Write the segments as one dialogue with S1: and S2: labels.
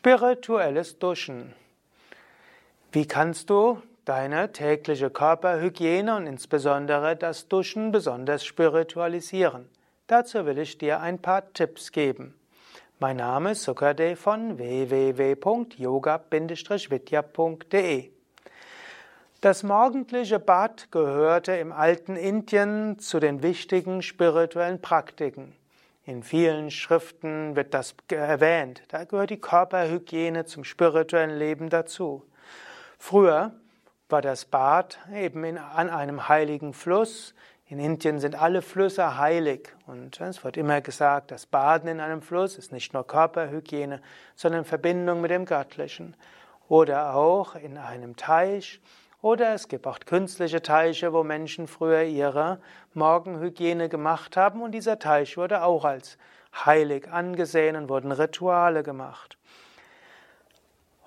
S1: Spirituelles Duschen. Wie kannst du deine tägliche Körperhygiene und insbesondere das Duschen besonders spiritualisieren? Dazu will ich dir ein paar Tipps geben. Mein Name ist Sukade von www.yoga-vidya.de. Das morgendliche Bad gehörte im alten Indien zu den wichtigen spirituellen Praktiken. In vielen Schriften wird das erwähnt. Da gehört die Körperhygiene zum spirituellen Leben dazu. Früher war das Bad eben in, an einem heiligen Fluss. In Indien sind alle Flüsse heilig. Und es wird immer gesagt, das Baden in einem Fluss ist nicht nur Körperhygiene, sondern Verbindung mit dem Göttlichen. Oder auch in einem Teich oder es gibt auch künstliche Teiche, wo Menschen früher ihre Morgenhygiene gemacht haben und dieser Teich wurde auch als heilig angesehen und wurden Rituale gemacht.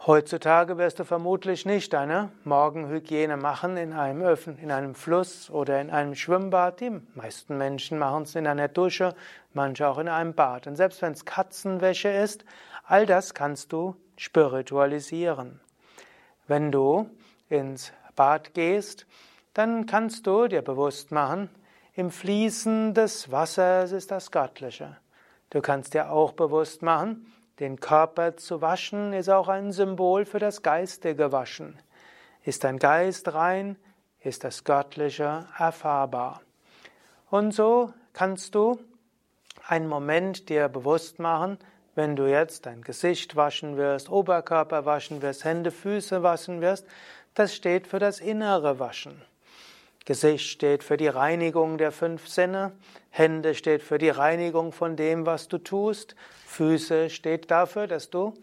S1: Heutzutage wirst du vermutlich nicht deine Morgenhygiene machen in einem Öfen, in einem Fluss oder in einem Schwimmbad. Die meisten Menschen machen es in einer Dusche, manche auch in einem Bad. Und selbst wenn es Katzenwäsche ist, all das kannst du spiritualisieren. Wenn du ins Bad gehst, dann kannst du dir bewusst machen, im Fließen des Wassers ist das Göttliche. Du kannst dir auch bewusst machen, den Körper zu waschen ist auch ein Symbol für das geistige Waschen. Ist dein Geist rein, ist das Göttliche erfahrbar. Und so kannst du einen Moment dir bewusst machen, wenn du jetzt dein Gesicht waschen wirst, Oberkörper waschen wirst, Hände, Füße waschen wirst, das steht für das innere Waschen. Gesicht steht für die Reinigung der fünf Sinne, Hände steht für die Reinigung von dem, was du tust, Füße steht dafür, dass du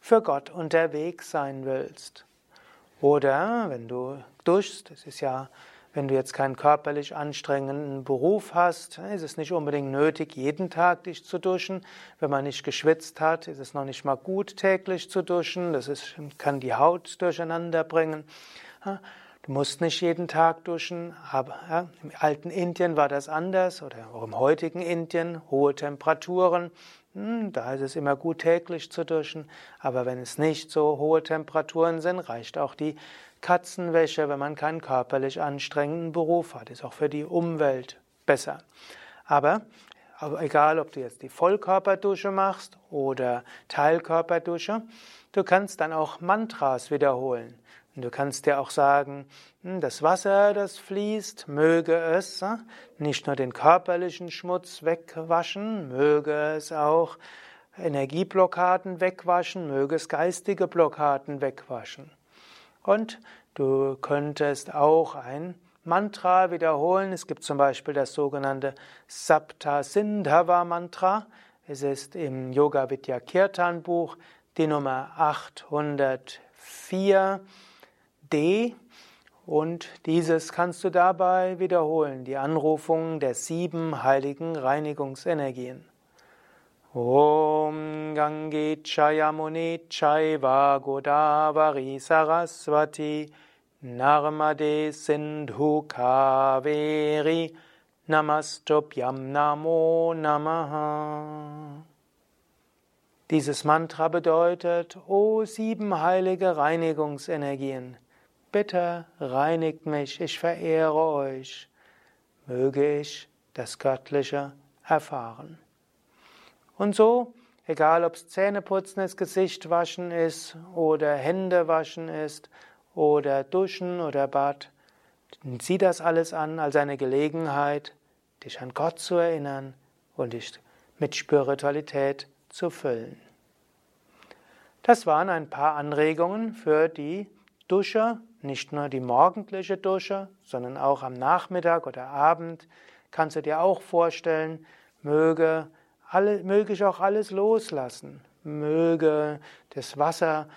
S1: für Gott unterwegs sein willst. Oder wenn du duschst, das ist ja wenn du jetzt keinen körperlich anstrengenden Beruf hast, ist es nicht unbedingt nötig, jeden Tag dich zu duschen. Wenn man nicht geschwitzt hat, ist es noch nicht mal gut, täglich zu duschen. Das ist, kann die Haut durcheinander bringen. Du musst nicht jeden Tag duschen, aber ja, im alten Indien war das anders oder auch im heutigen Indien, hohe Temperaturen. Hm, da ist es immer gut, täglich zu duschen. Aber wenn es nicht so hohe Temperaturen sind, reicht auch die Katzenwäsche, wenn man keinen körperlich anstrengenden Beruf hat. Ist auch für die Umwelt besser. Aber, egal, ob du jetzt die Vollkörperdusche machst oder Teilkörperdusche, du kannst dann auch Mantras wiederholen. Und du kannst dir auch sagen, hm, das Wasser, das fließt, möge es hm, nicht nur den körperlichen Schmutz wegwaschen, möge es auch Energieblockaden wegwaschen, möge es geistige Blockaden wegwaschen. Und du könntest auch ein Mantra wiederholen. Es gibt zum Beispiel das sogenannte Sapta Sindhava Mantra. Es ist im Yoga Vidya Kirtan Buch die Nummer 804 D. Und dieses kannst du dabei wiederholen, die Anrufung der sieben heiligen Reinigungsenergien. Om Gange Chayamuni Chaiva Godavari Saraswati Narmade Sindhu Kaveri Namastubhyam Namo Namaha. Dieses Mantra bedeutet, O sieben heilige Reinigungsenergien, bitte reinigt mich, ich verehre euch, möge ich das Göttliche erfahren. Und so, egal ob es Zähneputzen ist, Gesicht waschen ist oder Hände waschen ist oder Duschen oder Bad, sieh das alles an als eine Gelegenheit, dich an Gott zu erinnern und dich mit Spiritualität zu füllen. Das waren ein paar Anregungen für die Dusche, nicht nur die morgendliche Dusche, sondern auch am Nachmittag oder Abend kannst du dir auch vorstellen, möge alle, möge ich auch alles loslassen, möge das Wasser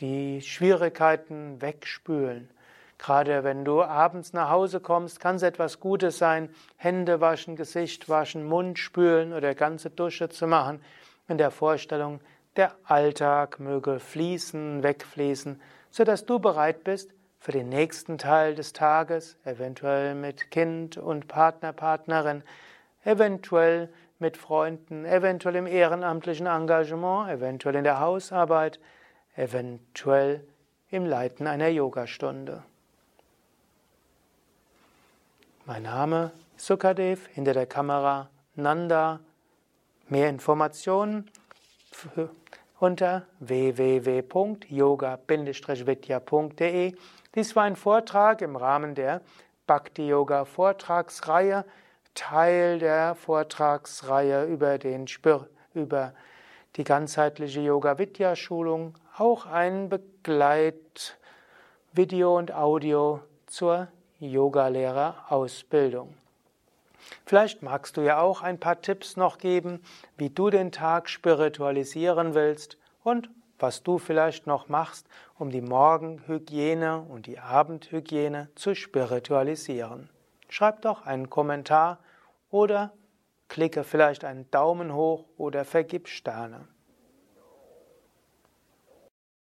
S1: die Schwierigkeiten wegspülen. Gerade wenn du abends nach Hause kommst, kann es etwas Gutes sein, Hände waschen, Gesicht waschen, Mund spülen oder ganze Dusche zu machen, in der Vorstellung, der Alltag möge fließen, wegfließen, sodass du bereit bist für den nächsten Teil des Tages, eventuell mit Kind und Partner, Partnerin, eventuell mit Freunden, eventuell im ehrenamtlichen Engagement, eventuell in der Hausarbeit, eventuell im Leiten einer Yogastunde. Mein Name Sukadev, hinter der Kamera Nanda. Mehr Informationen unter www.yoga-vidya.de. Dies war ein Vortrag im Rahmen der Bhakti Yoga Vortragsreihe, Teil der Vortragsreihe über, den Spür, über die ganzheitliche Yoga Vidya Schulung, auch ein Begleitvideo und Audio zur Yogalehrerausbildung. Vielleicht magst du ja auch ein paar Tipps noch geben, wie du den Tag spiritualisieren willst und was du vielleicht noch machst, um die Morgenhygiene und die Abendhygiene zu spiritualisieren. Schreib doch einen Kommentar oder klicke vielleicht einen Daumen hoch oder vergib Sterne.